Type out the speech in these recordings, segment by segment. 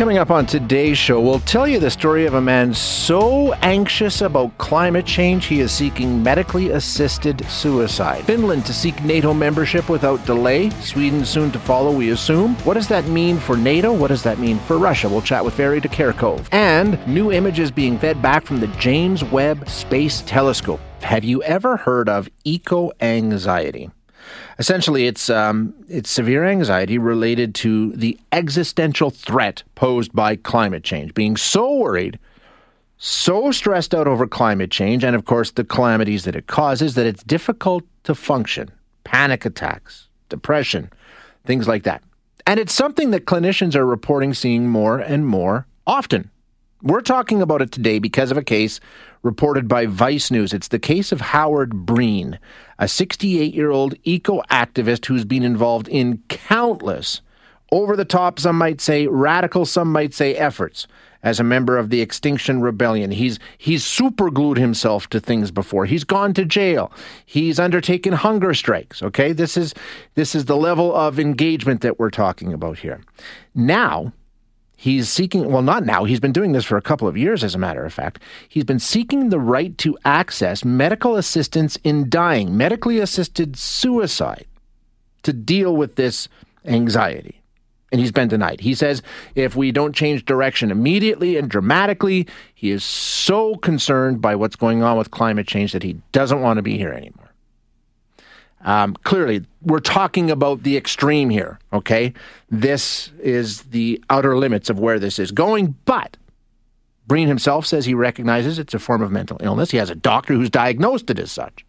Coming up on today's show, we'll tell you the story of a man so anxious about climate change he is seeking medically assisted suicide. Finland to seek NATO membership without delay. Sweden soon to follow, we assume. What does that mean for NATO? What does that mean for Russia? We'll chat with Barry de Kerckhove. And new images being fed back from the James Webb Space Telescope. Have you ever heard of eco anxiety? Essentially, it's um, it's severe anxiety related to the existential threat posed by climate change. Being so worried, so stressed out over climate change, and of course the calamities that it causes, that it's difficult to function. Panic attacks, depression, things like that. And it's something that clinicians are reporting seeing more and more often. We're talking about it today because of a case reported by Vice News. It's the case of Howard Breen, a 68 year old eco activist who's been involved in countless, over the top, some might say radical, some might say efforts. As a member of the Extinction Rebellion, he's he's superglued himself to things before. He's gone to jail. He's undertaken hunger strikes. Okay, this is this is the level of engagement that we're talking about here. Now, He's seeking, well, not now, he's been doing this for a couple of years, as a matter of fact. He's been seeking the right to access medical assistance in dying, medically assisted suicide, to deal with this anxiety. And he's been denied. He says if we don't change direction immediately and dramatically, he is so concerned by what's going on with climate change that he doesn't want to be here anymore. Um, clearly, we're talking about the extreme here, okay? This is the outer limits of where this is going, but Breen himself says he recognizes it's a form of mental illness. He has a doctor who's diagnosed it as such.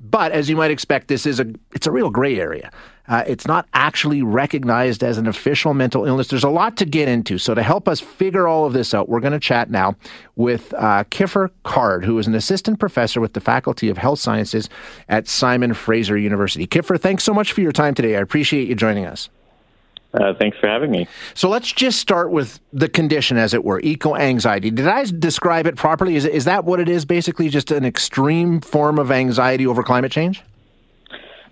But as you might expect, this is a it's a real gray area. Uh, it's not actually recognized as an official mental illness. There's a lot to get into. So to help us figure all of this out, we're going to chat now with uh, Kiffer Card, who is an assistant professor with the Faculty of Health Sciences at Simon Fraser University. Kiffer, thanks so much for your time today. I appreciate you joining us. Uh, thanks for having me. So let's just start with the condition, as it were, eco anxiety. Did I describe it properly? Is, is that what it is? Basically, just an extreme form of anxiety over climate change?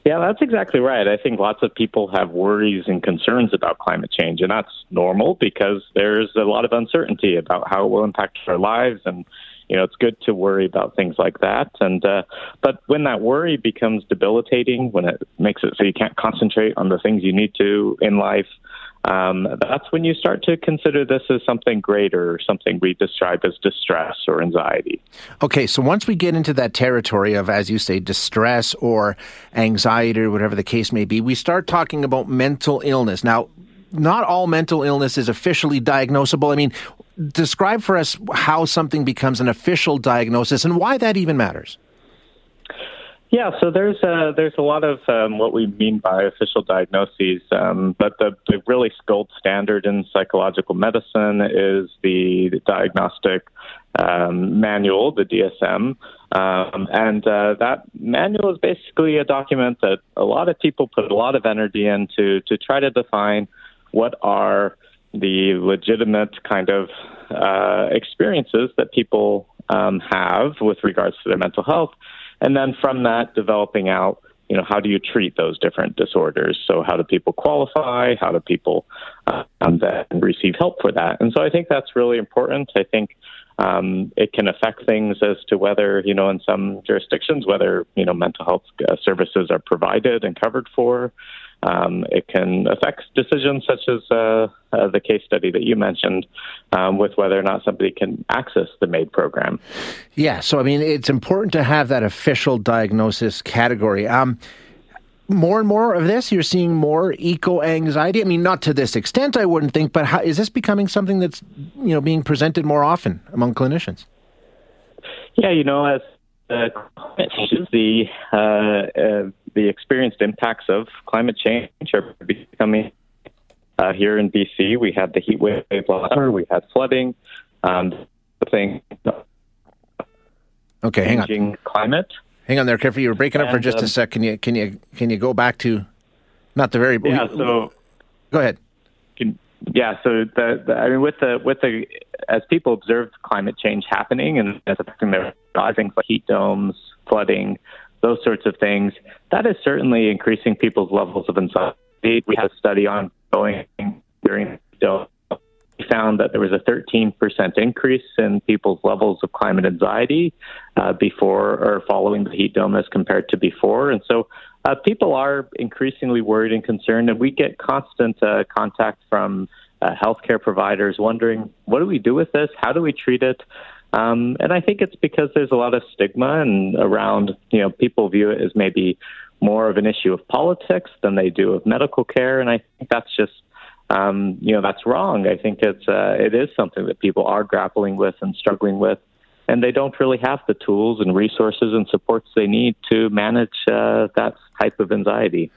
Yeah, that's exactly right. I think lots of people have worries and concerns about climate change, and that's normal because there's a lot of uncertainty about how it will impact our lives and you know it's good to worry about things like that and uh, but when that worry becomes debilitating when it makes it so you can't concentrate on the things you need to in life um, that's when you start to consider this as something greater, something we describe as distress or anxiety. Okay, so once we get into that territory of, as you say, distress or anxiety or whatever the case may be, we start talking about mental illness. Now, not all mental illness is officially diagnosable. I mean, describe for us how something becomes an official diagnosis and why that even matters. Yeah, so there's a, there's a lot of um, what we mean by official diagnoses, um, but the, the really gold standard in psychological medicine is the, the diagnostic um, manual, the DSM, um, and uh, that manual is basically a document that a lot of people put a lot of energy into to try to define what are the legitimate kind of uh, experiences that people um, have with regards to their mental health and then from that, developing out, you know, how do you treat those different disorders? So how do people qualify? How do people uh, then receive help for that? And so I think that's really important. I think um, it can affect things as to whether, you know, in some jurisdictions, whether, you know, mental health uh, services are provided and covered for. Um, it can affect decisions such as uh, uh, the case study that you mentioned um, with whether or not somebody can access the MAID program. Yeah, so I mean, it's important to have that official diagnosis category. Um, more and more of this, you're seeing more eco anxiety. I mean, not to this extent, I wouldn't think, but how, is this becoming something that's you know being presented more often among clinicians? Yeah, you know, as uh, the uh, uh, the experienced impacts of climate change are becoming uh, here in BC. We had the heat wave last summer. We had flooding. Um, the thing. Okay, hang on. Climate. Hang on there, Clifford. You were breaking up for just um, a sec. Can you can you can you go back to not the very yeah? So go ahead. Can, yeah. So the, the I mean with the with the as people observed climate change happening and as affecting their things like heat domes, flooding, those sorts of things, that is certainly increasing people's levels of anxiety. We had a study ongoing during the we found that there was a 13% increase in people's levels of climate anxiety uh, before or following the heat dome as compared to before. And so uh, people are increasingly worried and concerned, and we get constant uh, contact from uh, healthcare providers wondering, what do we do with this? How do we treat it? Um, and I think it's because there's a lot of stigma and around, you know, people view it as maybe more of an issue of politics than they do of medical care. And I think that's just um, you know that's wrong. I think it's uh, it is something that people are grappling with and struggling with, and they don't really have the tools and resources and supports they need to manage uh, that type of anxiety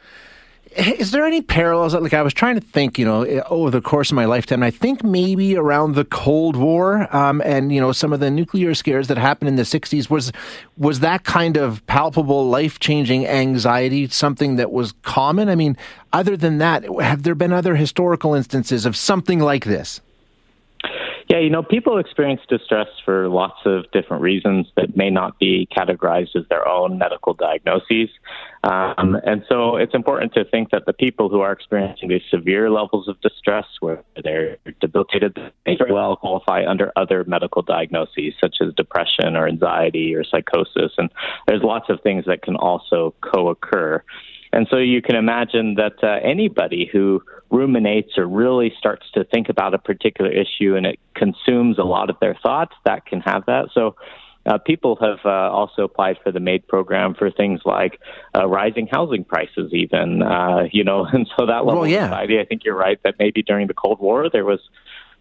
is there any parallels? Like I was trying to think, you know, eh, over the course of my lifetime. I think maybe around the Cold War um, and you know some of the nuclear scares that happened in the '60s was was that kind of palpable, life changing anxiety something that was common. I mean, other than that, have there been other historical instances of something like this? Yeah, you know, people experience distress for lots of different reasons that may not be categorized as their own medical diagnoses. Um, and so it's important to think that the people who are experiencing these severe levels of distress, where they're debilitated, may well qualify under other medical diagnoses, such as depression or anxiety or psychosis. And there's lots of things that can also co occur. And so you can imagine that uh, anybody who ruminates or really starts to think about a particular issue and it consumes a lot of their thoughts, that can have that. So uh, people have uh, also applied for the MAID program for things like uh, rising housing prices, even uh, you know, and so that level well, yeah. of anxiety. I think you're right that maybe during the Cold War there was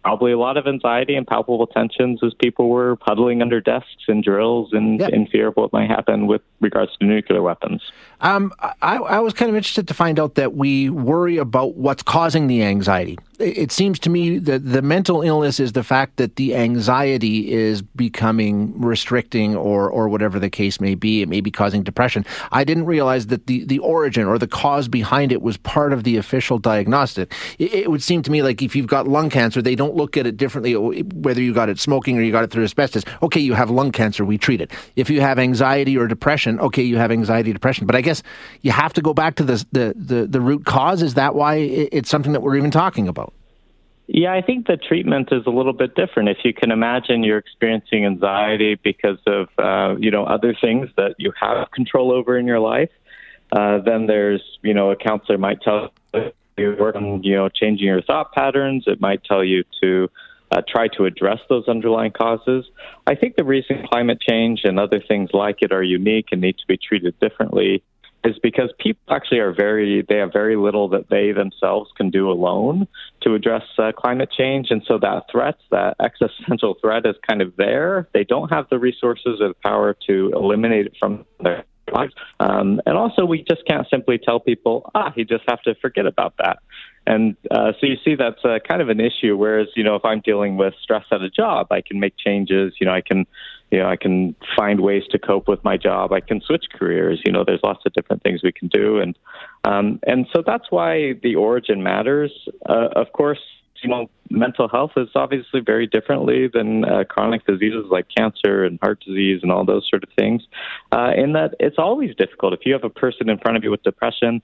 probably a lot of anxiety and palpable tensions as people were huddling under desks and drills and in fear of what might happen with regards to nuclear weapons. Um, I, I, was kind of interested to find out that we worry about what's causing the anxiety. It seems to me that the mental illness is the fact that the anxiety is becoming restricting or, or whatever the case may be. It may be causing depression. I didn't realize that the, the origin or the cause behind it was part of the official diagnostic. It, it would seem to me like if you've got lung cancer, they don't look at it differently, oh, whether you got it smoking or you got it through asbestos. Okay, you have lung cancer, we treat it. If you have anxiety or depression, okay, you have anxiety, depression. But I guess you have to go back to the, the, the, the root cause. Is that why it's something that we're even talking about? Yeah, I think the treatment is a little bit different. If you can imagine you're experiencing anxiety because of uh, you know other things that you have control over in your life, uh, then there's you know a counselor might tell you work on you know changing your thought patterns. It might tell you to uh, try to address those underlying causes. I think the reason climate change and other things like it are unique and need to be treated differently is because people actually are very they have very little that they themselves can do alone to address uh, climate change and so that threat that existential threat is kind of there they don't have the resources or the power to eliminate it from their lives um, and also we just can't simply tell people ah you just have to forget about that and uh, so you see that's uh, kind of an issue. Whereas, you know, if I'm dealing with stress at a job, I can make changes. You know, I can, you know, I can find ways to cope with my job. I can switch careers. You know, there's lots of different things we can do, and um, and so that's why the origin matters. Uh, of course, you know, mental health is obviously very differently than uh, chronic diseases like cancer and heart disease and all those sort of things. Uh, in that it's always difficult if you have a person in front of you with depression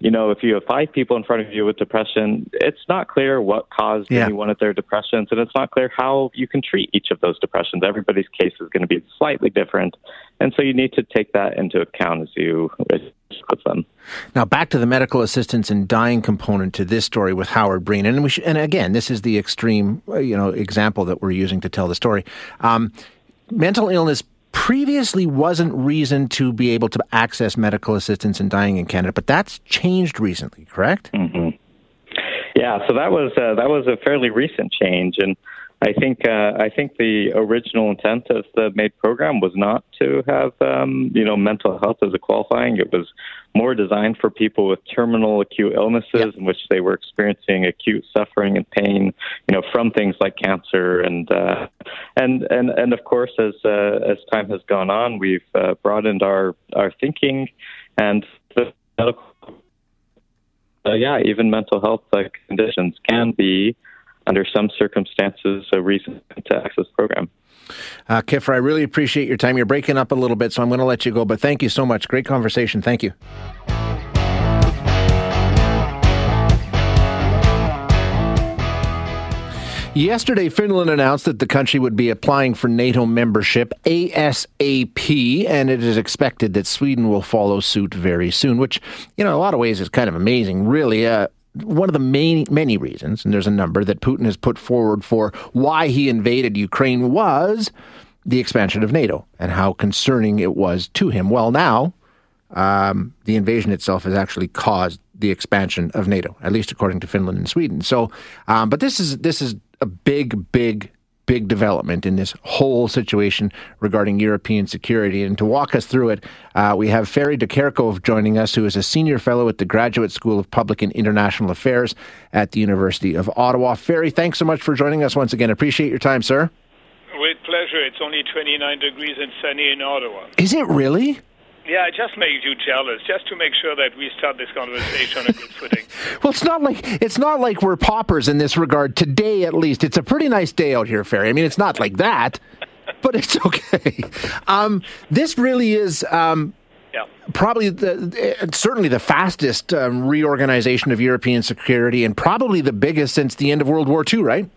you know, if you have five people in front of you with depression, it's not clear what caused yeah. any one of their depressions, and it's not clear how you can treat each of those depressions. Everybody's case is going to be slightly different, and so you need to take that into account as you with them. Now, back to the medical assistance and dying component to this story with Howard Breen, and we and again, this is the extreme, you know, example that we're using to tell the story. Um, mental illness previously wasn't reason to be able to access medical assistance in dying in Canada, but that's changed recently, correct? Mm-hmm. Yeah, so that was uh, that was a fairly recent change, and I think uh, I think the original intent of the MAID program was not to have um, you know mental health as a qualifying. It was more designed for people with terminal acute illnesses yeah. in which they were experiencing acute suffering and pain, you know, from things like cancer and uh, and and and of course, as uh, as time has gone on, we've uh, broadened our our thinking and the medical. Uh, yeah, even mental health uh, conditions can be under some circumstances, a reason to access program. Uh, Kiffer, I really appreciate your time. You're breaking up a little bit, so I'm going to let you go. But thank you so much. Great conversation. Thank you. Yesterday, Finland announced that the country would be applying for NATO membership ASAP, and it is expected that Sweden will follow suit very soon, which, you know, in a lot of ways is kind of amazing, really. Uh, one of the main, many reasons, and there's a number that Putin has put forward for why he invaded Ukraine was the expansion of NATO and how concerning it was to him. Well, now um, the invasion itself has actually caused the expansion of NATO, at least according to Finland and Sweden. So, um, but this is this is a big, big big development in this whole situation regarding European security. And to walk us through it, uh, we have Ferry de Kerckhove joining us, who is a senior fellow at the Graduate School of Public and International Affairs at the University of Ottawa. Ferry, thanks so much for joining us once again. Appreciate your time, sir. With pleasure. It's only 29 degrees and sunny in Ottawa. Is it really? Yeah, it just made you jealous, just to make sure that we start this conversation on a good footing. well, it's not like it's not like we're paupers in this regard today. At least it's a pretty nice day out here, Ferry. I mean, it's not like that, but it's okay. Um, this really is. Um, yeah. Probably the certainly the fastest um, reorganization of European security, and probably the biggest since the end of World War II, right?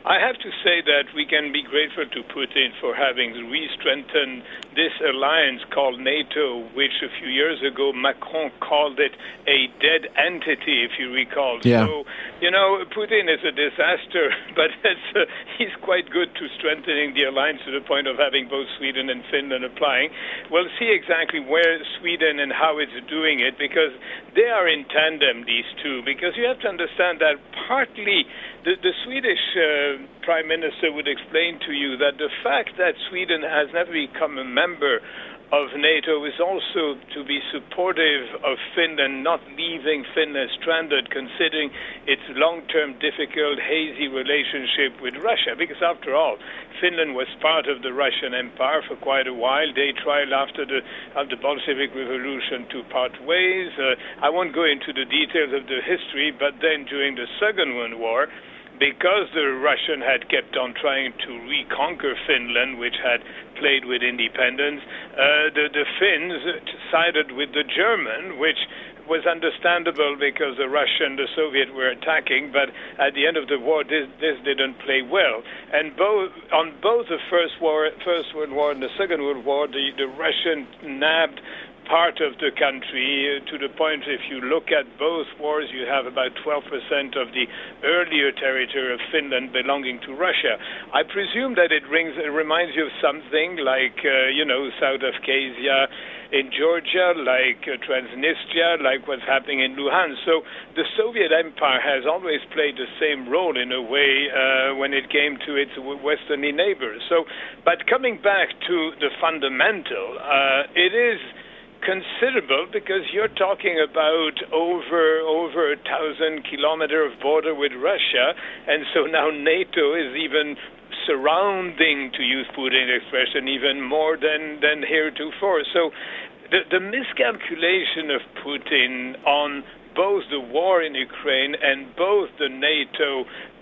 I have to say that we can be grateful to Putin for having re-strengthened this alliance called NATO, which a few years ago Macron called it a dead entity, if you recall. Yeah. So, you know, Putin is a disaster, but uh, he's quite good to strengthening the alliance to the point of having both Sweden and Finland applying. We'll see exactly where Sweden and how it's doing it because they are in tandem, these two, because you have to understand that partly the, the Swedish uh, Prime Minister would explain to you that the fact that Sweden has never become a member of NATO is also to be supportive of Finland not leaving Finland stranded, considering its long term, difficult, hazy relationship with Russia. Because, after all, Finland was part of the Russian Empire for quite a while. They tried after the, after the Bolshevik Revolution to part ways. Uh, I won't go into the details of the history, but then during the Second World War, because the Russian had kept on trying to reconquer Finland, which had played with independence, uh, the, the Finns sided with the German, which was understandable because the Russian, the Soviet were attacking, but at the end of the war, this, this didn't play well. And both on both the First War, First World War and the Second World War, the, the Russian nabbed part of the country uh, to the point if you look at both wars, you have about 12% of the earlier territory of Finland belonging to Russia. I presume that it rings, it reminds you of something like, uh, you know, South Abkhazia in Georgia, like uh, Transnistria, like what's happening in Luhansk. So the Soviet Empire has always played the same role in a way uh, when it came to its westerly neighbors. So, but coming back to the fundamental, uh, it is considerable because you're talking about over over a thousand kilometer of border with Russia, and so now NATO is even surrounding, to use Putin's expression, even more than than heretofore. So the the miscalculation of Putin on both the war in Ukraine and both the NATO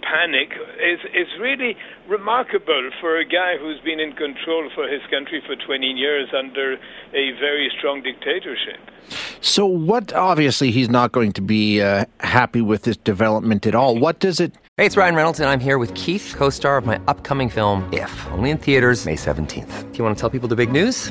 panic is is really remarkable for a guy who's been in control for his country for 20 years under a very strong dictatorship. So, what? Obviously, he's not going to be uh, happy with this development at all. What does it? Hey, it's Ryan Reynolds, and I'm here with Keith, co-star of my upcoming film. If only in theaters May 17th. Do you want to tell people the big news?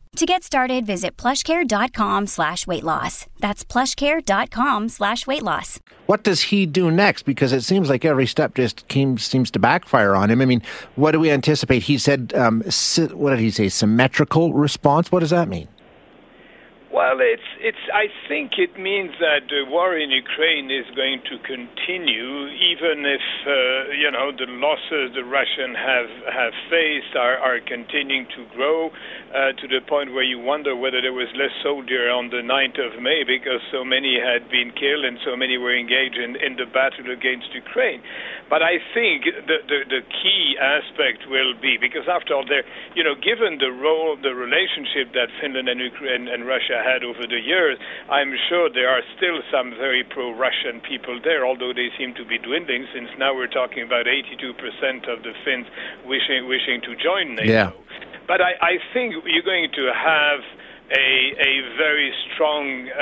To get started, visit plushcare.com slash weight loss. That's plushcare.com slash weight loss. What does he do next? Because it seems like every step just came, seems to backfire on him. I mean, what do we anticipate? He said, um, what did he say? Symmetrical response? What does that mean? Well, it's it's. I think it means that the war in Ukraine is going to continue, even if uh, you know the losses the Russians have have faced are are continuing to grow uh, to the point where you wonder whether there was less soldier on the 9th of May because so many had been killed and so many were engaged in, in the battle against Ukraine. But I think the, the the key aspect will be because after all, there you know given the role the relationship that Finland and Ukraine and Russia had over the years, I'm sure there are still some very pro-Russian people there, although they seem to be dwindling since now we're talking about 82% of the Finns wishing wishing to join NATO. Yeah. But I, I think you're going to have a, a very strong uh,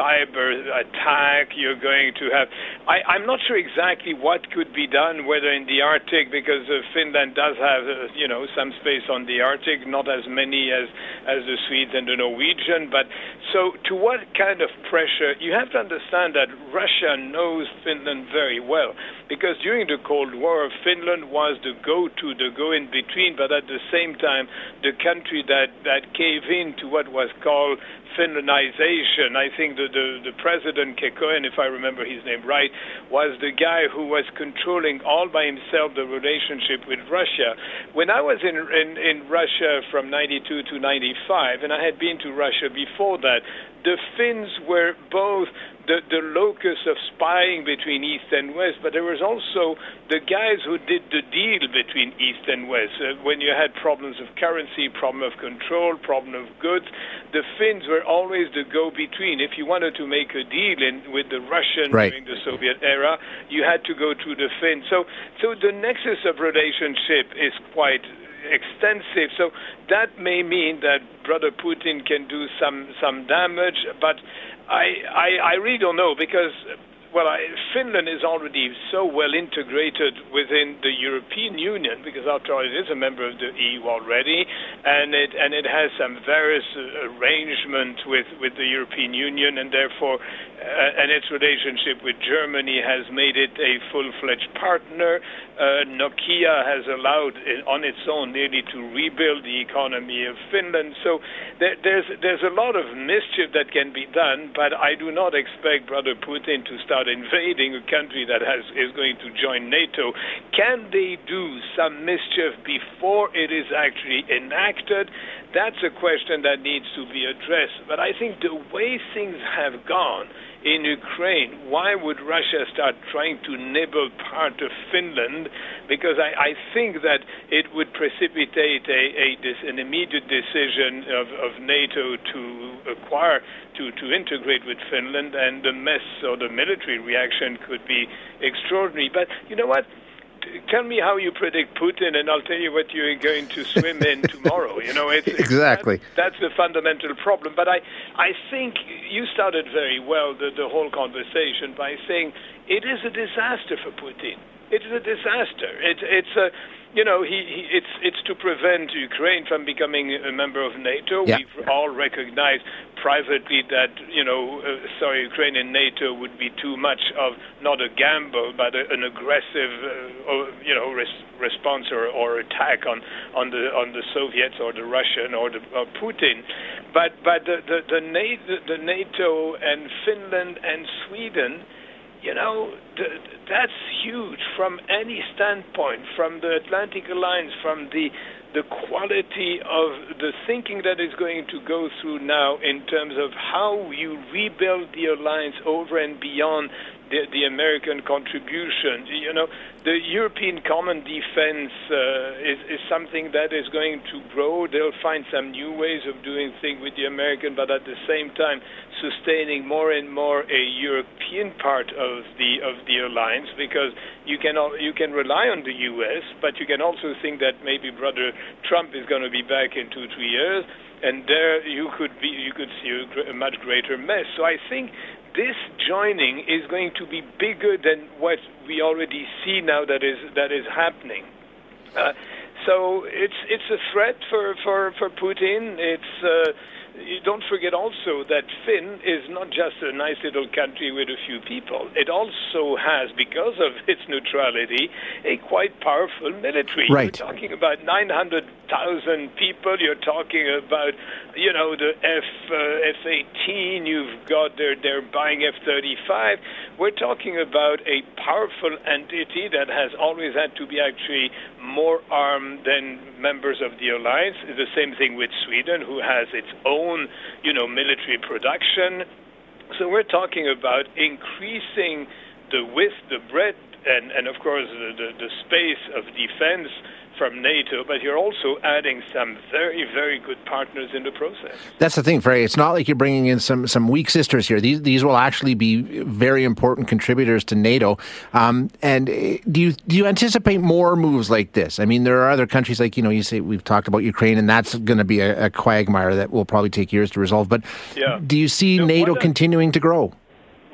cyber attack. You're going to have. I, I'm not sure exactly what could be done, whether in the Arctic, because uh, Finland does have, uh, you know, some space on the Arctic, not as many as as the Swedes and the Norwegian. But so, to what kind of pressure? You have to understand that Russia knows Finland very well, because during the Cold War, Finland was the go-to, the go-in-between, but at the same time, the country that that gave in to what was called Finlandization. I think the, the, the president, if I remember his name right, was the guy who was controlling all by himself the relationship with Russia. When I was in, in, in Russia from 92 to 95, and I had been to Russia before that, the Finns were both the, the locus of spying between East and West, but there was also the guys who did the deal between East and West. Uh, when you had problems of currency, problem of control, problem of goods, the Finns were always the go-between. If you wanted to make a deal in, with the Russians Right. during the Soviet era, you had to go through the Finns. So, so the nexus of relationship is quite extensive. So that may mean that Brother Putin can do some some damage, but I I, I really don't know because. Well, I, Finland is already so well integrated within the European Union because, after all, it is a member of the EU already, and it and it has some various uh, arrangements with with the European Union, and therefore, uh, and its relationship with Germany has made it a full-fledged partner. Uh, Nokia has allowed on its own nearly to rebuild the economy of Finland. So there, there's there's a lot of mischief that can be done, but I do not expect Brother Putin to start invading a country that has is going to join NATO. Can they do some mischief before it is actually enacted? That's a question that needs to be addressed. But I think the way things have gone in Ukraine, why would Russia start trying to nibble part of Finland? Because I, I think that it would precipitate a, a an immediate decision of, of NATO to acquire, to, to integrate with Finland, and the mess or the military reaction could be extraordinary. But you know what? Tell me how you predict Putin, and I'll tell you what you're going to swim in tomorrow. You know, it's Exactly. that's the fundamental problem. But I, I think you started very well the, the whole conversation by saying it is a disaster for Putin. It is a disaster. It, it's a, you know, he, he it's it's to prevent Ukraine from becoming a member of NATO. Yeah. We've all recognized privately that you know, uh, sorry, Ukraine and NATO would be too much of not a gamble, but a, an aggressive, uh, or, you know, res- response or, or attack on on the on the Soviets or the Russian or the or Putin. But but the the, the, NATO, the NATO and Finland and Sweden you know, th- that's huge from any standpoint, from the Atlantic Alliance, from the the quality of the thinking that is going to go through now in terms of how you rebuild the alliance over and beyond the, the American contribution. You know, the European common defense uh, is, is something that is going to grow. They'll find some new ways of doing things with the American, but at the same time, sustaining more and more a European part of the of the alliance because you can you can rely on the U.S., but you can also think that maybe brother Trump is going to be back in two three years, and there you could be you could see a much greater mess. So I think this joining is going to be bigger than what we already see now that is that is happening. Uh, so it's it's a threat for for for Putin. It's uh, you don't forget also that Finn is not just a nice little country with a few people. It also has, because of its neutrality, a quite powerful military. Right. You're talking about 900,000 people. You're talking about, you know, the F uh, F-18. You've got they're they're buying F-35. We're talking about a powerful entity that has always had to be actually more armed than members of the alliance. The same thing with Sweden, who has its own, you know, military production. So we're talking about increasing the width, the breadth, and, and of course the, the, the space of defense from NATO, but you're also adding some very, very good partners in the process. That's the thing, Ferry. It's not like you're bringing in some some weak sisters here. These these will actually be very important contributors to NATO. Um, and uh, do you do you anticipate more moves like this? I mean, there are other countries like you know you say we've talked about Ukraine, and that's going to be a, a, quagmire that will probably take years to resolve. But yeah. do you see NATO continuing to grow?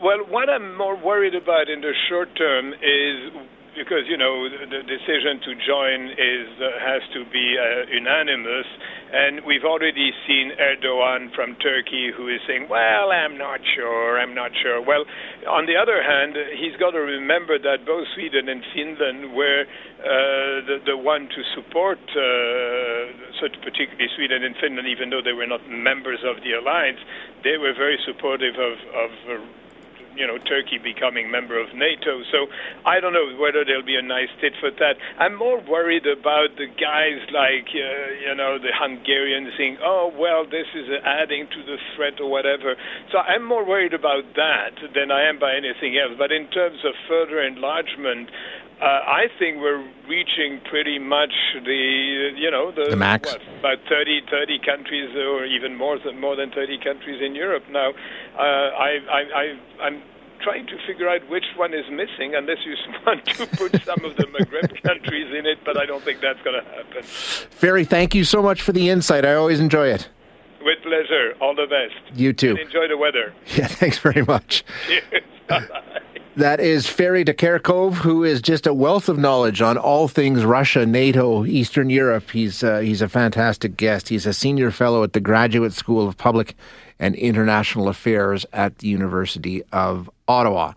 Well, what I'm more worried about in the short term is because you know the decision to join is uh, has to be uh, unanimous, and we've already seen Erdogan from Turkey who is saying, "Well, I'm not sure, I'm not sure." Well, on the other hand, he's got to remember that both Sweden and Finland were uh, the the one to support, uh, so particularly Sweden and Finland, even though they were not members of the alliance, they were very supportive of of you know Turkey becoming member of NATO. So I don't know whether there'll be a nice tit for that. I'm more worried about the guys like uh, you know the Hungarians saying, "Oh well, this is adding to the threat or whatever." So I'm more worried about that than I am by anything else. But in terms of further enlargement, uh, I think we're reaching pretty much the you know the, the max what, about 30, 30 countries or even more than more than 30 countries in Europe now. Uh, I, I, I, I'm trying to figure out which one is missing, unless you want to put some of the Maghreb countries in it, but I don't think that's going to happen. Ferry, thank you so much for the insight. I always enjoy it. With pleasure. All the best. You too. And enjoy the weather. Yeah, thanks very much. That is Ferry de Kerckhove, who is just a wealth of knowledge on all things Russia, NATO, Eastern Europe. He's uh, he's a fantastic guest. He's a senior fellow at the Graduate School of Public and International Affairs at the University of Ottawa.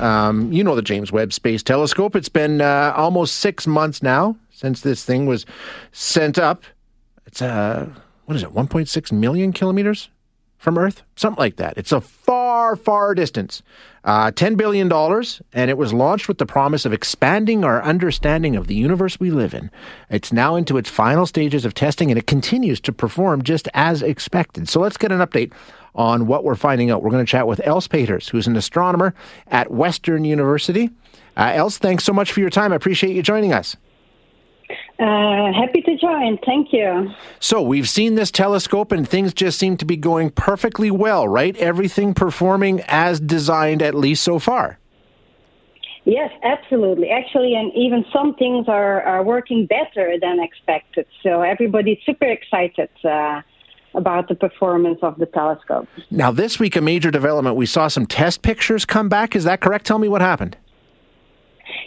Um, you know the James Webb Space Telescope. It's been uh, almost six months now since this thing was sent up. It's uh, what is it, 1.6 million kilometers from Earth? Something like that. It's a far, far distance. Uh, $10 billion, and it was launched with the promise of expanding our understanding of the universe we live in. It's now into its final stages of testing, and it continues to perform just as expected. So let's get an update on what we're finding out. We're going to chat with Els Peeters, who's an astronomer at Western University. Uh, Els, thanks so much for your time. I appreciate you joining us. Uh, happy to join. Thank you. So, we've seen this telescope and things just seem to be going perfectly well, right? Everything performing as designed, at least so far. Yes, absolutely. Actually, and even some things are, are working better than expected. So, everybody's super excited. Uh, about the performance of the telescope. Now, this week, a major development. We saw some test pictures come back. Is that correct? Tell me what happened.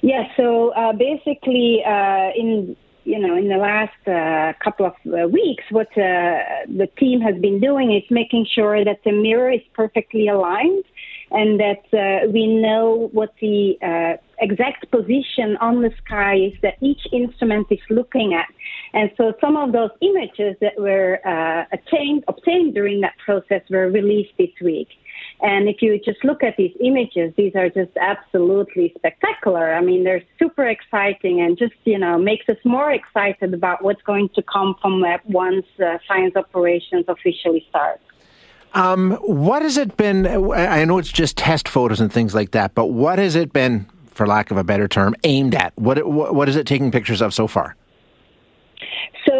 Yes. Yeah, so uh, basically, uh, in you know, in the last uh, couple of uh, weeks, what uh, the team has been doing is making sure that the mirror is perfectly aligned and that uh, we know what the uh, exact position on the sky is that each instrument is looking at. And so some of those images that were attained, obtained during that process were released this week. And if you just look at these images, these are just absolutely spectacular. I mean, they're super exciting and just, you know, makes us more excited about what's going to come from that once uh, science operations officially start. Um, what has it been? I know it's just test photos and things like that, but what has it been, for lack of a better term, aimed at? What, what, what is it taking pictures of so far?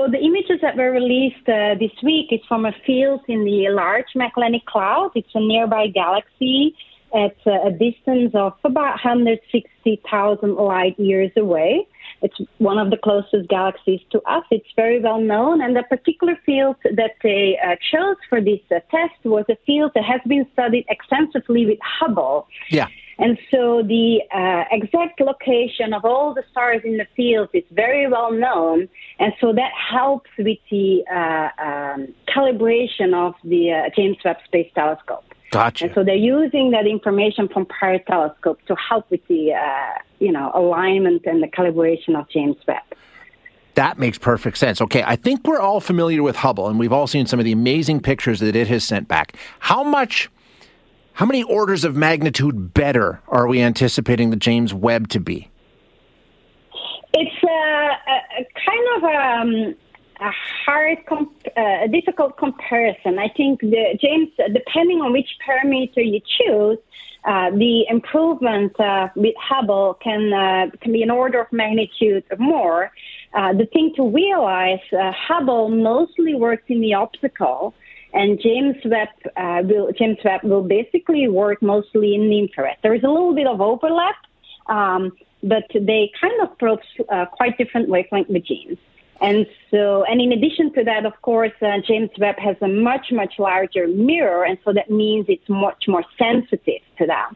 So the images that were released uh, this week is from a field in the Large Magellanic Cloud. It's a nearby galaxy at uh, a distance of about 160,000 light years away. It's one of the closest galaxies to us. It's very well known, and the particular field that they uh, chose for this uh, test was a field that has been studied extensively with Hubble. Yeah. And so the uh, exact location of all the stars in the field is very well known. And so that helps with the uh, um, calibration of the uh, James Webb Space Telescope. Gotcha. And so they're using that information from Parry Telescope to help with the, uh, you know, alignment and the calibration of James Webb. That makes perfect sense. Okay, I think we're all familiar with Hubble, and we've all seen some of the amazing pictures that it has sent back. How much how many orders of magnitude better are we anticipating the James Webb to be? It's a, a kind of um, a hard, comp- uh, a difficult comparison. I think the James, depending on which parameter you choose, uh, the improvement uh, with Hubble can uh, can be an order of magnitude more. Uh, the thing to realize, uh, Hubble mostly works in the optical, and James Webb uh, will James Webb will basically work mostly in the infrared. There is a little bit of overlap, um, but they kind of approach uh, quite different wavelength regimes. And so, and in addition to that, of course, uh, James Webb has a much, much larger mirror, and so that means it's much more sensitive to that,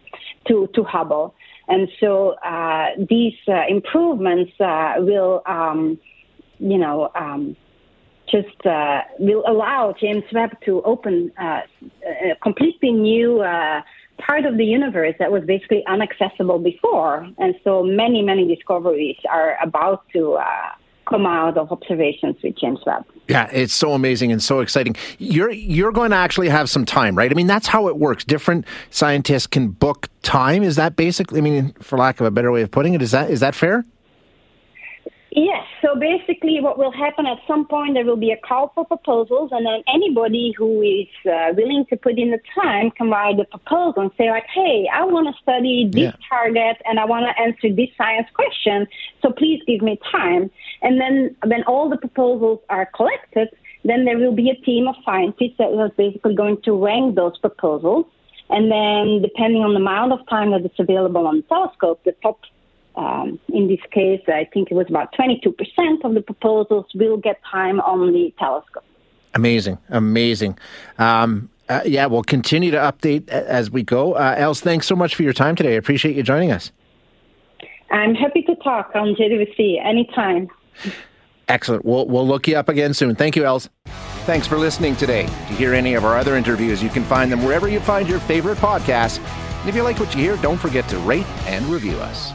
to, to Hubble. And so uh, these uh, improvements uh, will, um, you know, um, just uh, will allow James Webb to open uh, a completely new uh, part of the universe that was basically inaccessible before. And so many, many discoveries are about to uh, come out of observations with James Webb. Yeah, it's so amazing and so exciting. You're you're going to actually have some time, right? I mean, that's how it works. Different scientists can book time. Is that basically? I mean, for lack of a better way of putting it, is that is that fair? Yes. So basically, what will happen at some point, there will be a call for proposals, and then anybody who is uh, willing to put in the time can write a proposal and say, like, hey, I want to study this yeah. target and I want to answer this science question, so please give me time. And then when all the proposals are collected, then there will be a team of scientists that is basically going to rank those proposals. And then, depending on the amount of time that is available on the telescope, the top um, in this case, I think it was about 22% of the proposals will get time on the telescope. Amazing, amazing. Um, uh, yeah, we'll continue to update as we go. Uh, Els, thanks so much for your time today. I appreciate you joining us. I'm happy to talk on JWC anytime. Excellent. We'll, we'll look you up again soon. Thank you, Els. Thanks for listening today. To hear any of our other interviews, you can find them wherever you find your favorite podcasts. And if you like what you hear, don't forget to rate and review us.